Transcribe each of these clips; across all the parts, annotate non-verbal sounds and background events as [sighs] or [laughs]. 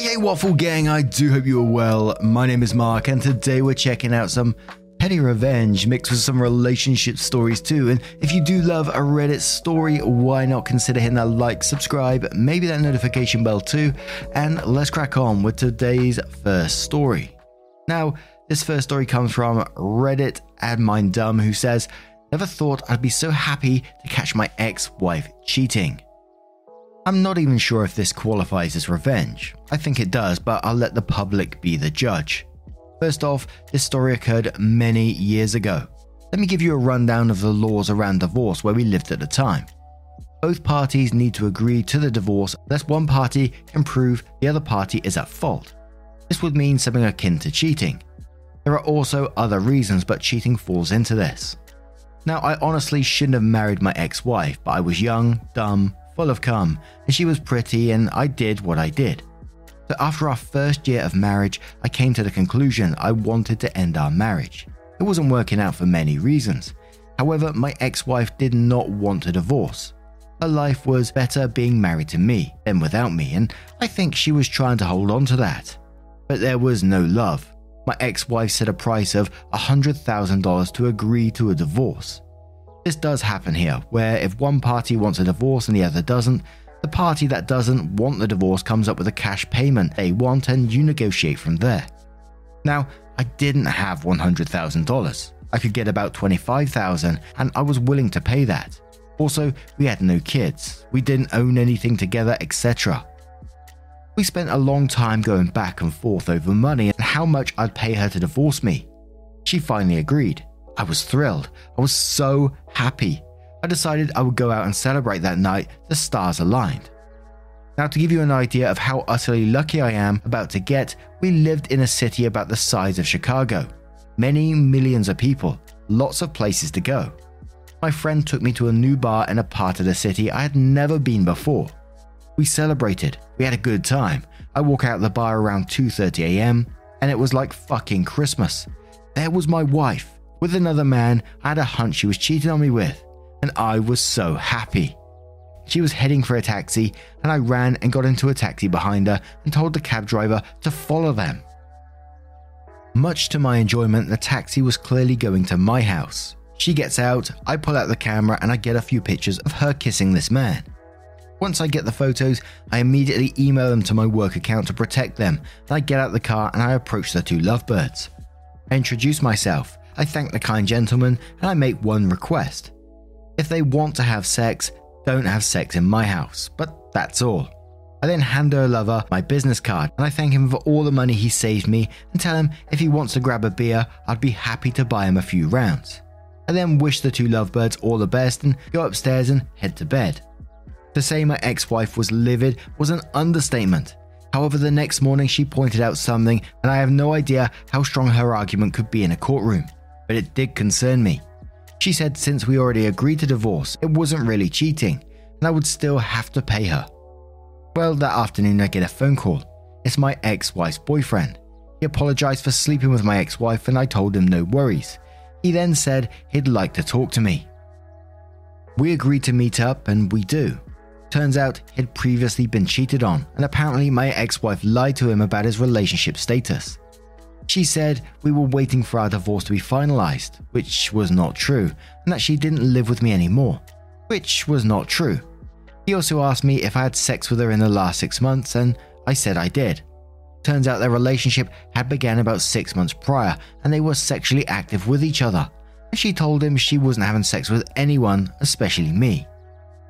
Hey, hey, Waffle Gang, I do hope you are well. My name is Mark, and today we're checking out some petty revenge mixed with some relationship stories too. And if you do love a Reddit story, why not consider hitting that like, subscribe, maybe that notification bell too? And let's crack on with today's first story. Now, this first story comes from Reddit Admine Dumb, who says, Never thought I'd be so happy to catch my ex wife cheating. I'm not even sure if this qualifies as revenge. I think it does, but I'll let the public be the judge. First off, this story occurred many years ago. Let me give you a rundown of the laws around divorce where we lived at the time. Both parties need to agree to the divorce unless one party can prove the other party is at fault. This would mean something akin to cheating. There are also other reasons, but cheating falls into this. Now, I honestly shouldn't have married my ex wife, but I was young, dumb, full of cum, and she was pretty, and I did what I did. So, after our first year of marriage, I came to the conclusion I wanted to end our marriage. It wasn't working out for many reasons. However, my ex wife did not want a divorce. Her life was better being married to me than without me, and I think she was trying to hold on to that. But there was no love. My ex wife set a price of $100,000 to agree to a divorce. This does happen here, where if one party wants a divorce and the other doesn't, the party that doesn't want the divorce comes up with a cash payment they want and you negotiate from there. Now, I didn't have $100,000. I could get about 25,000 and I was willing to pay that. Also, we had no kids, we didn't own anything together, etc. We spent a long time going back and forth over money and how much I'd pay her to divorce me. She finally agreed. I was thrilled. I was so happy. I decided I would go out and celebrate that night, the stars aligned. Now, to give you an idea of how utterly lucky I am about to get, we lived in a city about the size of Chicago. Many millions of people, lots of places to go. My friend took me to a new bar in a part of the city I had never been before. We celebrated, we had a good time. I walk out the bar around 2:30 a.m. and it was like fucking Christmas. There was my wife with another man I had a hunch she was cheating on me with, and I was so happy. She was heading for a taxi, and I ran and got into a taxi behind her and told the cab driver to follow them. Much to my enjoyment, the taxi was clearly going to my house. She gets out, I pull out the camera, and I get a few pictures of her kissing this man. Once I get the photos, I immediately email them to my work account to protect them. Then I get out the car and I approach the two lovebirds. I introduce myself, I thank the kind gentleman, and I make one request. If they want to have sex, don't have sex in my house, but that's all. I then hand her lover my business card and I thank him for all the money he saved me and tell him if he wants to grab a beer, I'd be happy to buy him a few rounds. I then wish the two lovebirds all the best and go upstairs and head to bed. To say my ex wife was livid was an understatement. However, the next morning she pointed out something, and I have no idea how strong her argument could be in a courtroom, but it did concern me. She said since we already agreed to divorce, it wasn't really cheating, and I would still have to pay her. Well, that afternoon I get a phone call. It's my ex wife's boyfriend. He apologized for sleeping with my ex wife, and I told him no worries. He then said he'd like to talk to me. We agreed to meet up, and we do. Turns out he'd previously been cheated on, and apparently my ex wife lied to him about his relationship status. She said we were waiting for our divorce to be finalized, which was not true, and that she didn't live with me anymore, which was not true. He also asked me if I had sex with her in the last six months, and I said I did. Turns out their relationship had began about six months prior, and they were sexually active with each other. And she told him she wasn't having sex with anyone, especially me.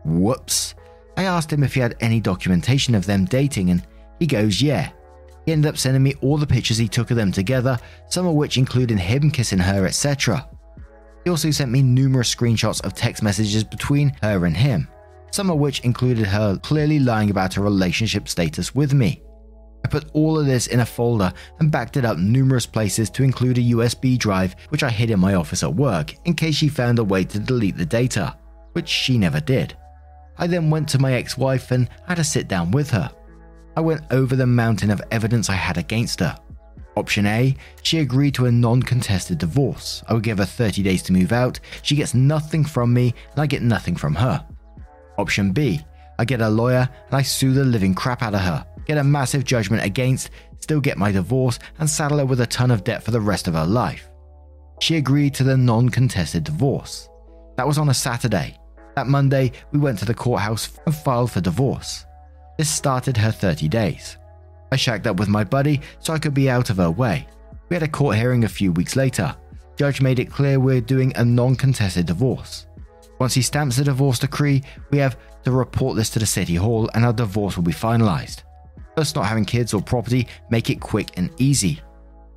Whoops. I asked him if he had any documentation of them dating, and he goes, yeah. He ended up sending me all the pictures he took of them together, some of which included him kissing her, etc. He also sent me numerous screenshots of text messages between her and him, some of which included her clearly lying about her relationship status with me. I put all of this in a folder and backed it up numerous places to include a USB drive which I hid in my office at work in case she found a way to delete the data, which she never did. I then went to my ex wife and had a sit down with her. I went over the mountain of evidence I had against her. Option A, she agreed to a non contested divorce. I would give her 30 days to move out, she gets nothing from me, and I get nothing from her. Option B, I get a lawyer and I sue the living crap out of her, get a massive judgment against, still get my divorce, and saddle her with a ton of debt for the rest of her life. She agreed to the non contested divorce. That was on a Saturday. That Monday, we went to the courthouse and filed for divorce. This started her 30 days. I shacked up with my buddy so I could be out of her way. We had a court hearing a few weeks later. Judge made it clear we're doing a non contested divorce. Once he stamps the divorce decree, we have to report this to the city hall and our divorce will be finalized. Us not having kids or property make it quick and easy.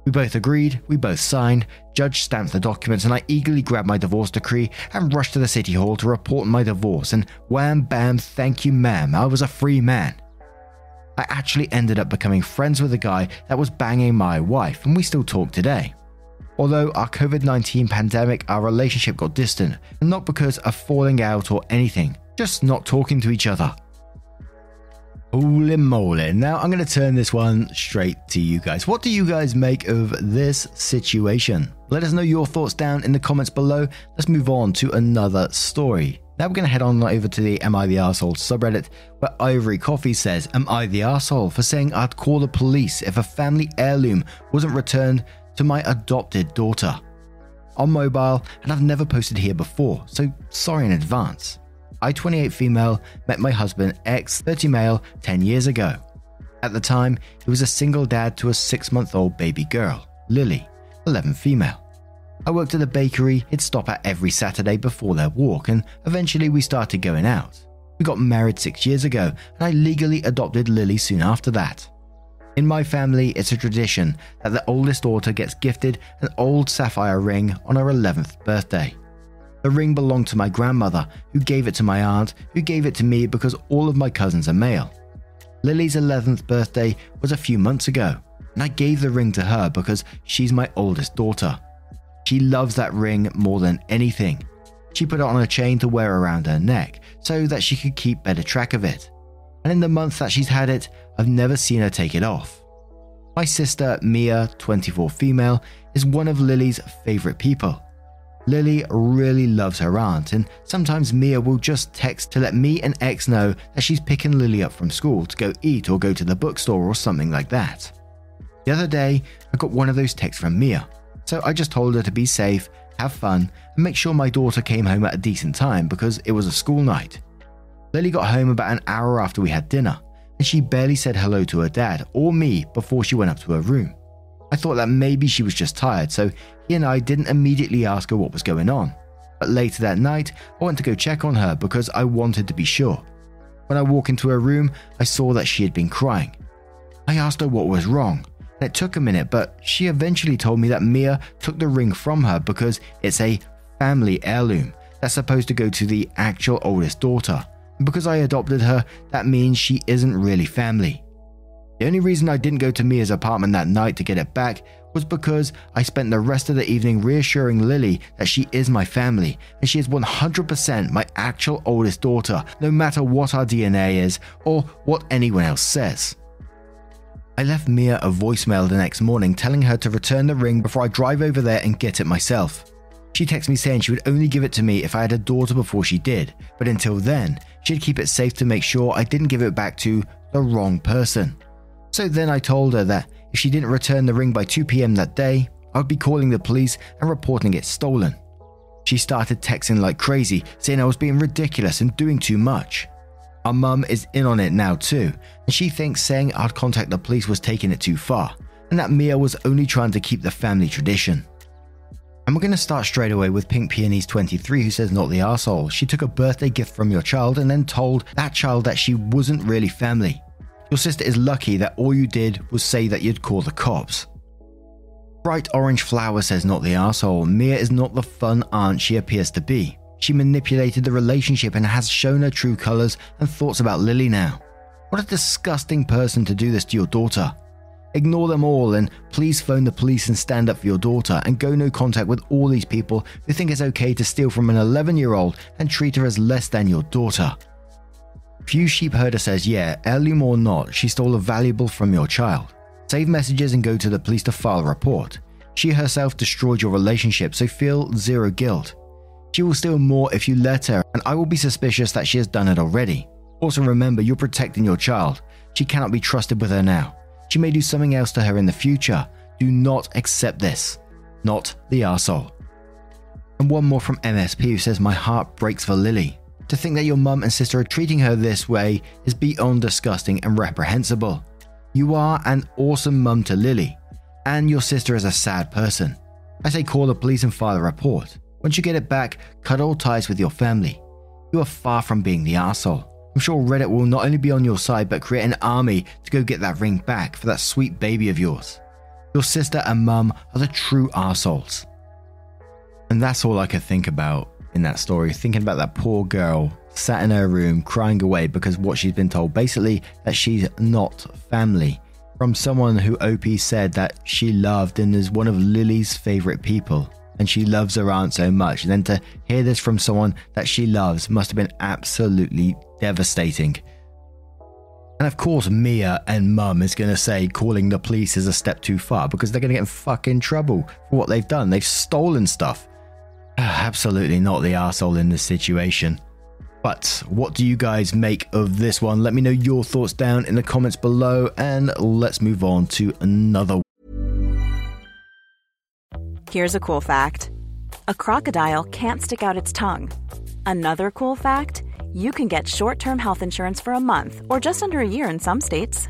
We both agreed, we both signed, judge stamped the documents, and I eagerly grabbed my divorce decree and rushed to the city hall to report my divorce. And wham bam, thank you, ma'am, I was a free man. I actually ended up becoming friends with a guy that was banging my wife, and we still talk today. Although our COVID 19 pandemic, our relationship got distant, and not because of falling out or anything, just not talking to each other. Holy moly. Now I'm going to turn this one straight to you guys. What do you guys make of this situation? Let us know your thoughts down in the comments below. Let's move on to another story. Now we're going to head on over to the Am I the Arsehole subreddit, where Ivory Coffee says, Am I the arsehole for saying I'd call the police if a family heirloom wasn't returned to my adopted daughter? On mobile, and I've never posted here before, so sorry in advance. I, 28 female, met my husband, X 30 male, 10 years ago. At the time, he was a single dad to a six month old baby girl, Lily, 11 female. I worked at a bakery he'd stop at every Saturday before their walk, and eventually we started going out. We got married six years ago, and I legally adopted Lily soon after that. In my family, it's a tradition that the oldest daughter gets gifted an old sapphire ring on her 11th birthday. The ring belonged to my grandmother, who gave it to my aunt, who gave it to me because all of my cousins are male. Lily's 11th birthday was a few months ago, and I gave the ring to her because she's my oldest daughter. She loves that ring more than anything. She put it on a chain to wear around her neck so that she could keep better track of it. And in the month that she's had it, I've never seen her take it off. My sister, Mia, 24 female, is one of Lily's favorite people. Lily really loves her aunt, and sometimes Mia will just text to let me and X know that she's picking Lily up from school to go eat or go to the bookstore or something like that. The other day, I got one of those texts from Mia, so I just told her to be safe, have fun, and make sure my daughter came home at a decent time because it was a school night. Lily got home about an hour after we had dinner, and she barely said hello to her dad or me before she went up to her room. I thought that maybe she was just tired, so he and I didn't immediately ask her what was going on. But later that night, I went to go check on her because I wanted to be sure. When I walked into her room, I saw that she had been crying. I asked her what was wrong, and it took a minute, but she eventually told me that Mia took the ring from her because it's a family heirloom that's supposed to go to the actual oldest daughter. And because I adopted her, that means she isn't really family. The only reason I didn't go to Mia's apartment that night to get it back was because I spent the rest of the evening reassuring Lily that she is my family and she is 100% my actual oldest daughter, no matter what our DNA is or what anyone else says. I left Mia a voicemail the next morning telling her to return the ring before I drive over there and get it myself. She texted me saying she would only give it to me if I had a daughter before she did, but until then, she'd keep it safe to make sure I didn't give it back to the wrong person. So then I told her that if she didn't return the ring by 2 pm that day, I would be calling the police and reporting it stolen. She started texting like crazy, saying I was being ridiculous and doing too much. Our mum is in on it now too, and she thinks saying I'd contact the police was taking it too far, and that Mia was only trying to keep the family tradition. And we're going to start straight away with Pink Peonies 23, who says, Not the asshole. She took a birthday gift from your child and then told that child that she wasn't really family. Your sister is lucky that all you did was say that you'd call the cops. Bright Orange Flower says not the asshole. Mia is not the fun aunt she appears to be. She manipulated the relationship and has shown her true colors and thoughts about Lily now. What a disgusting person to do this to your daughter. Ignore them all and please phone the police and stand up for your daughter and go no contact with all these people who think it's okay to steal from an 11 year old and treat her as less than your daughter. Few Sheep Herder says, yeah, heirloom or not, she stole a valuable from your child. Save messages and go to the police to file a report. She herself destroyed your relationship, so feel zero guilt. She will steal more if you let her, and I will be suspicious that she has done it already. Also, remember, you're protecting your child. She cannot be trusted with her now. She may do something else to her in the future. Do not accept this. Not the arsehole. And one more from MSP who says, My heart breaks for Lily. To think that your mum and sister are treating her this way is beyond disgusting and reprehensible. You are an awesome mum to Lily, and your sister is a sad person. I say call the police and file a report. Once you get it back, cut all ties with your family. You are far from being the asshole. I'm sure Reddit will not only be on your side, but create an army to go get that ring back for that sweet baby of yours. Your sister and mum are the true assholes. And that's all I could think about in that story, thinking about that poor girl sat in her room crying away because what she's been told basically that she's not family from someone who OP said that she loved and is one of Lily's favorite people and she loves her aunt so much. And then to hear this from someone that she loves must have been absolutely devastating. And of course, Mia and Mum is going to say calling the police is a step too far because they're going to get in fucking trouble for what they've done. They've stolen stuff. [sighs] Absolutely not the asshole in this situation. But what do you guys make of this one? Let me know your thoughts down in the comments below, and let's move on to another Here's a cool fact a crocodile can't stick out its tongue. Another cool fact you can get short term health insurance for a month or just under a year in some states.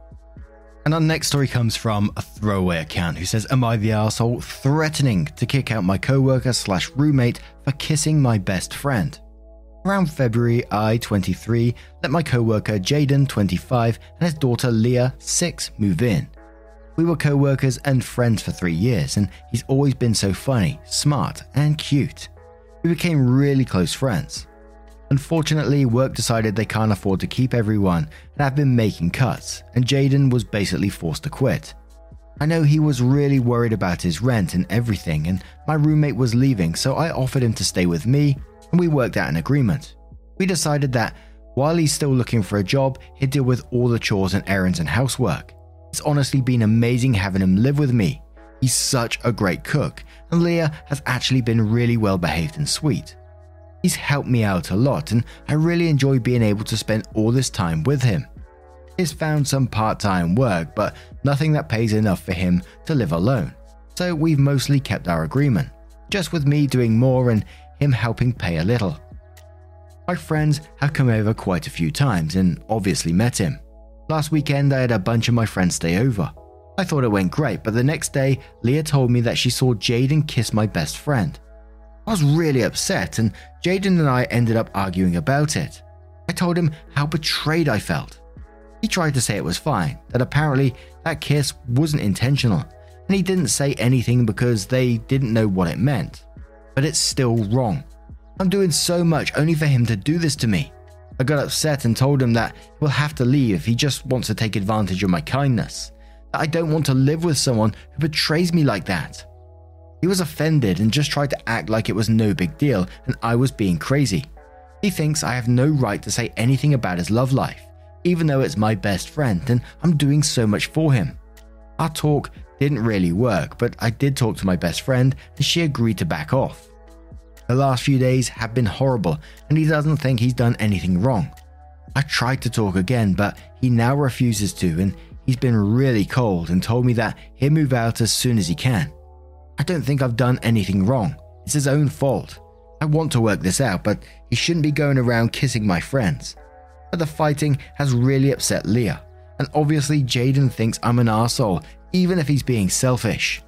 And our next story comes from a throwaway account who says, Am I the asshole threatening to kick out my coworker slash roommate for kissing my best friend? Around February, I, 23, let my coworker Jaden, 25, and his daughter Leah, 6, move in. We were co workers and friends for three years, and he's always been so funny, smart, and cute. We became really close friends. Unfortunately, work decided they can't afford to keep everyone and have been making cuts, and Jaden was basically forced to quit. I know he was really worried about his rent and everything, and my roommate was leaving, so I offered him to stay with me, and we worked out an agreement. We decided that while he's still looking for a job, he'd deal with all the chores and errands and housework. It's honestly been amazing having him live with me. He's such a great cook, and Leah has actually been really well behaved and sweet. He's helped me out a lot, and I really enjoy being able to spend all this time with him. He's found some part time work, but nothing that pays enough for him to live alone. So we've mostly kept our agreement, just with me doing more and him helping pay a little. My friends have come over quite a few times and obviously met him. Last weekend, I had a bunch of my friends stay over. I thought it went great, but the next day, Leah told me that she saw Jaden kiss my best friend. I was really upset, and Jaden and I ended up arguing about it. I told him how betrayed I felt. He tried to say it was fine, that apparently that kiss wasn't intentional, and he didn't say anything because they didn't know what it meant. But it's still wrong. I'm doing so much only for him to do this to me. I got upset and told him that he'll have to leave if he just wants to take advantage of my kindness. That I don't want to live with someone who betrays me like that. He was offended and just tried to act like it was no big deal and I was being crazy. He thinks I have no right to say anything about his love life, even though it's my best friend and I'm doing so much for him. Our talk didn't really work, but I did talk to my best friend and she agreed to back off. The last few days have been horrible and he doesn't think he's done anything wrong. I tried to talk again, but he now refuses to and he's been really cold and told me that he'll move out as soon as he can. I don't think I've done anything wrong. It's his own fault. I want to work this out, but he shouldn't be going around kissing my friends. But the fighting has really upset Leah, and obviously Jaden thinks I'm an asshole, even if he's being selfish.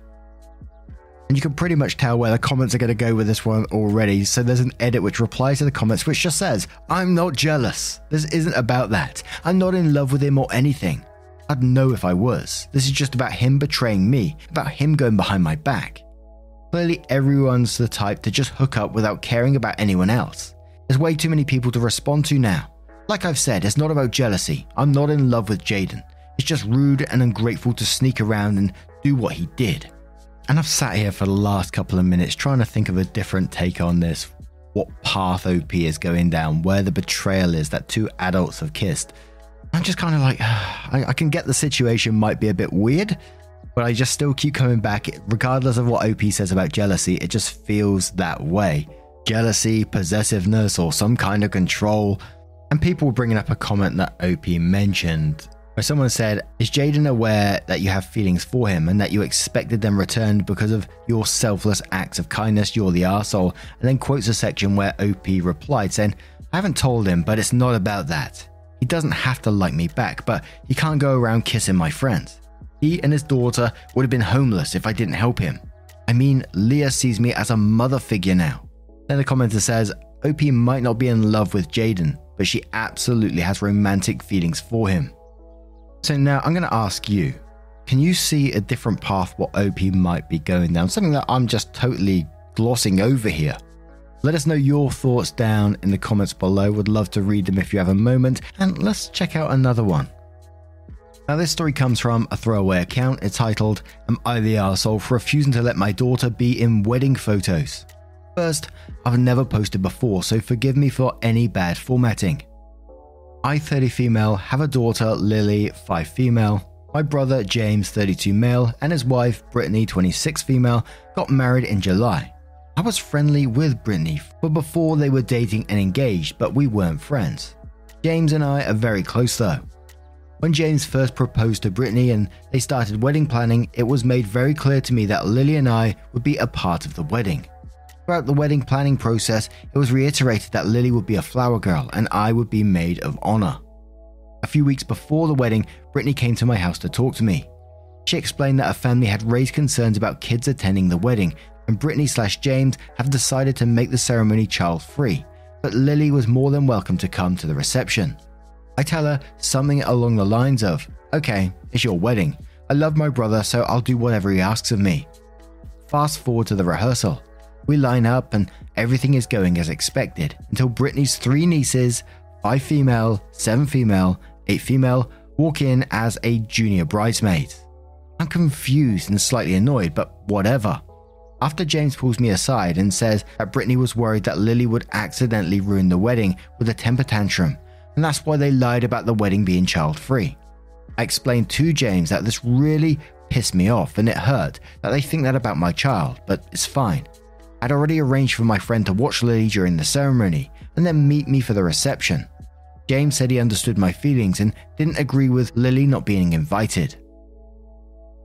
And you can pretty much tell where the comments are going to go with this one already. So there's an edit which replies to the comments, which just says, I'm not jealous. This isn't about that. I'm not in love with him or anything. I'd know if I was. This is just about him betraying me, about him going behind my back. Clearly, everyone's the type to just hook up without caring about anyone else. There's way too many people to respond to now. Like I've said, it's not about jealousy. I'm not in love with Jaden. It's just rude and ungrateful to sneak around and do what he did. And I've sat here for the last couple of minutes trying to think of a different take on this. What path OP is going down, where the betrayal is that two adults have kissed. I'm just kind of like, [sighs] I, I can get the situation might be a bit weird, but I just still keep coming back, regardless of what OP says about jealousy, it just feels that way. Jealousy, possessiveness, or some kind of control. And people were bringing up a comment that OP mentioned where someone said, Is Jaden aware that you have feelings for him and that you expected them returned because of your selfless acts of kindness? You're the arsehole. And then quotes a section where OP replied, saying, I haven't told him, but it's not about that. He doesn't have to like me back, but he can't go around kissing my friends. He and his daughter would have been homeless if I didn't help him. I mean, Leah sees me as a mother figure now. Then the commenter says, OP might not be in love with Jaden, but she absolutely has romantic feelings for him. So now I'm going to ask you can you see a different path what OP might be going down? Something that I'm just totally glossing over here. Let us know your thoughts down in the comments below. Would love to read them if you have a moment. And let's check out another one. Now, this story comes from a throwaway account entitled Am I the Arsehole for refusing to let my daughter be in wedding photos? First, I've never posted before, so forgive me for any bad formatting. I, 30 female, have a daughter, Lily, 5 female. My brother, James, 32 male, and his wife, Brittany, 26 female, got married in July. I was friendly with Brittany, but before they were dating and engaged, but we weren't friends. James and I are very close though. When James first proposed to Brittany and they started wedding planning, it was made very clear to me that Lily and I would be a part of the wedding. Throughout the wedding planning process, it was reiterated that Lily would be a flower girl and I would be maid of honor. A few weeks before the wedding, Brittany came to my house to talk to me. She explained that her family had raised concerns about kids attending the wedding, and Brittany slash James have decided to make the ceremony child free, but Lily was more than welcome to come to the reception. I tell her something along the lines of, Okay, it's your wedding. I love my brother, so I'll do whatever he asks of me. Fast forward to the rehearsal. We line up and everything is going as expected until Brittany's three nieces, five female, seven female, eight female, walk in as a junior bridesmaid. I'm confused and slightly annoyed, but whatever. After James pulls me aside and says that Brittany was worried that Lily would accidentally ruin the wedding with a temper tantrum and that's why they lied about the wedding being child free. I explained to James that this really pissed me off and it hurt that they think that about my child, but it's fine. I'd already arranged for my friend to watch Lily during the ceremony and then meet me for the reception. James said he understood my feelings and didn't agree with Lily not being invited.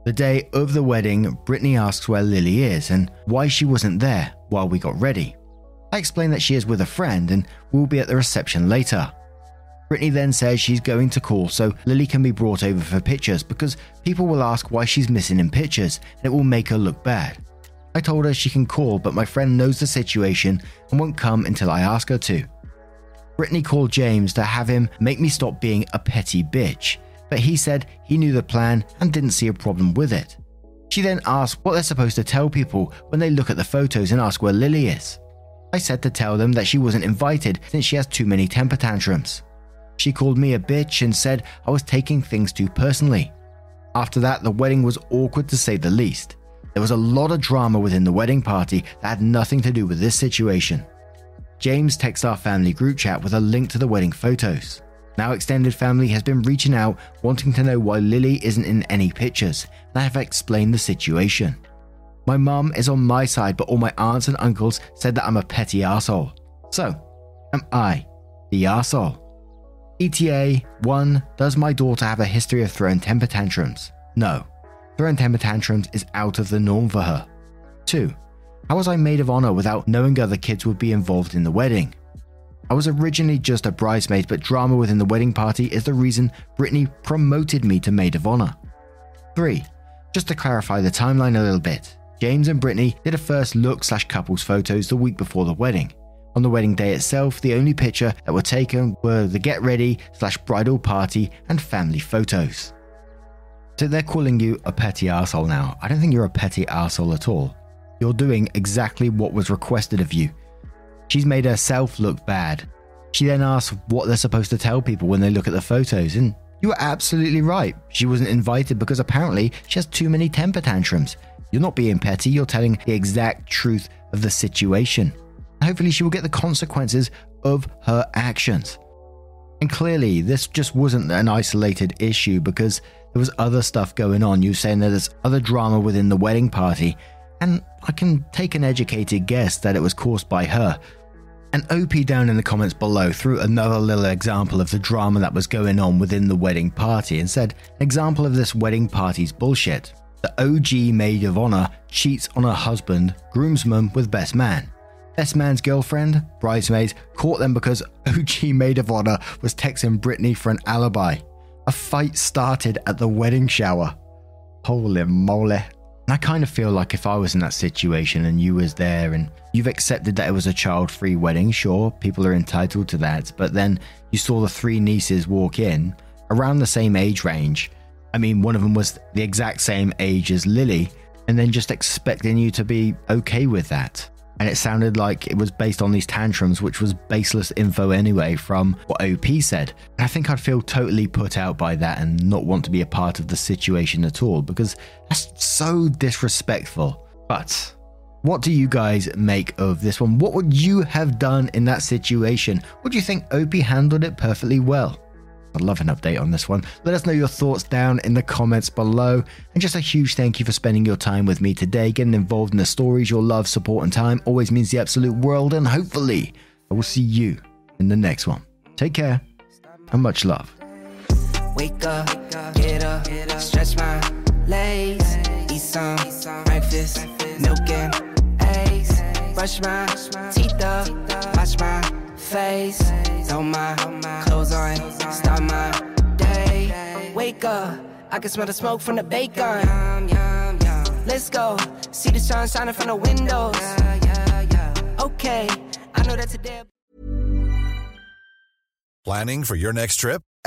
The day of the wedding, Brittany asks where Lily is and why she wasn't there while we got ready. I explain that she is with a friend and will be at the reception later. Brittany then says she's going to call so Lily can be brought over for pictures because people will ask why she's missing in pictures and it will make her look bad. I told her she can call, but my friend knows the situation and won't come until I ask her to. Brittany called James to have him make me stop being a petty bitch, but he said he knew the plan and didn't see a problem with it. She then asked what they're supposed to tell people when they look at the photos and ask where Lily is. I said to tell them that she wasn't invited since she has too many temper tantrums. She called me a bitch and said I was taking things too personally. After that, the wedding was awkward to say the least. There was a lot of drama within the wedding party that had nothing to do with this situation. James texts our family group chat with a link to the wedding photos. Now, extended family has been reaching out wanting to know why Lily isn't in any pictures, and I have explained the situation. My mum is on my side, but all my aunts and uncles said that I'm a petty arsehole. So, am I the arsehole? ETA 1. Does my daughter have a history of throwing temper tantrums? No. Throwing temper tantrums is out of the norm for her. 2. How was I maid of honor without knowing other kids would be involved in the wedding? I was originally just a bridesmaid, but drama within the wedding party is the reason Brittany promoted me to maid of honor. 3. Just to clarify the timeline a little bit, James and Brittany did a first look slash couples photos the week before the wedding. On the wedding day itself, the only picture that were taken were the get ready slash bridal party and family photos. So they're calling you a petty asshole now. I don't think you're a petty asshole at all. You're doing exactly what was requested of you. She's made herself look bad. She then asks what they're supposed to tell people when they look at the photos, and you were absolutely right. She wasn't invited because apparently she has too many temper tantrums. You're not being petty, you're telling the exact truth of the situation. Hopefully, she will get the consequences of her actions. And clearly, this just wasn't an isolated issue because there was other stuff going on. You saying that there's other drama within the wedding party, and I can take an educated guess that it was caused by her. And OP down in the comments below threw another little example of the drama that was going on within the wedding party and said, example of this wedding party's bullshit. The OG maid of honor cheats on her husband, groomsman with best man. Best man's girlfriend, bridesmaids, caught them because [laughs] OG maid of honor was texting Brittany for an alibi. A fight started at the wedding shower. Holy moly. I kind of feel like if I was in that situation and you was there and you've accepted that it was a child-free wedding, sure, people are entitled to that, but then you saw the three nieces walk in around the same age range I mean, one of them was the exact same age as Lily, and then just expecting you to be okay with that. And it sounded like it was based on these tantrums, which was baseless info anyway from what OP said. I think I'd feel totally put out by that and not want to be a part of the situation at all because that's so disrespectful. But what do you guys make of this one? What would you have done in that situation? Would you think OP handled it perfectly well? I'd love an update on this one. Let us know your thoughts down in the comments below. And just a huge thank you for spending your time with me today. Getting involved in the stories, your love, support, and time always means the absolute world. And hopefully, I will see you in the next one. Take care and much love. Wake up, get up, stretch my legs, eat some breakfast, milk and eggs, brush my teeth up, wash my face, throw my clothes on, start my day. Wake up, I can smell the smoke from the bacon. Let's go, see the sun shining from the windows. Okay, I know that today. Planning for your next trip?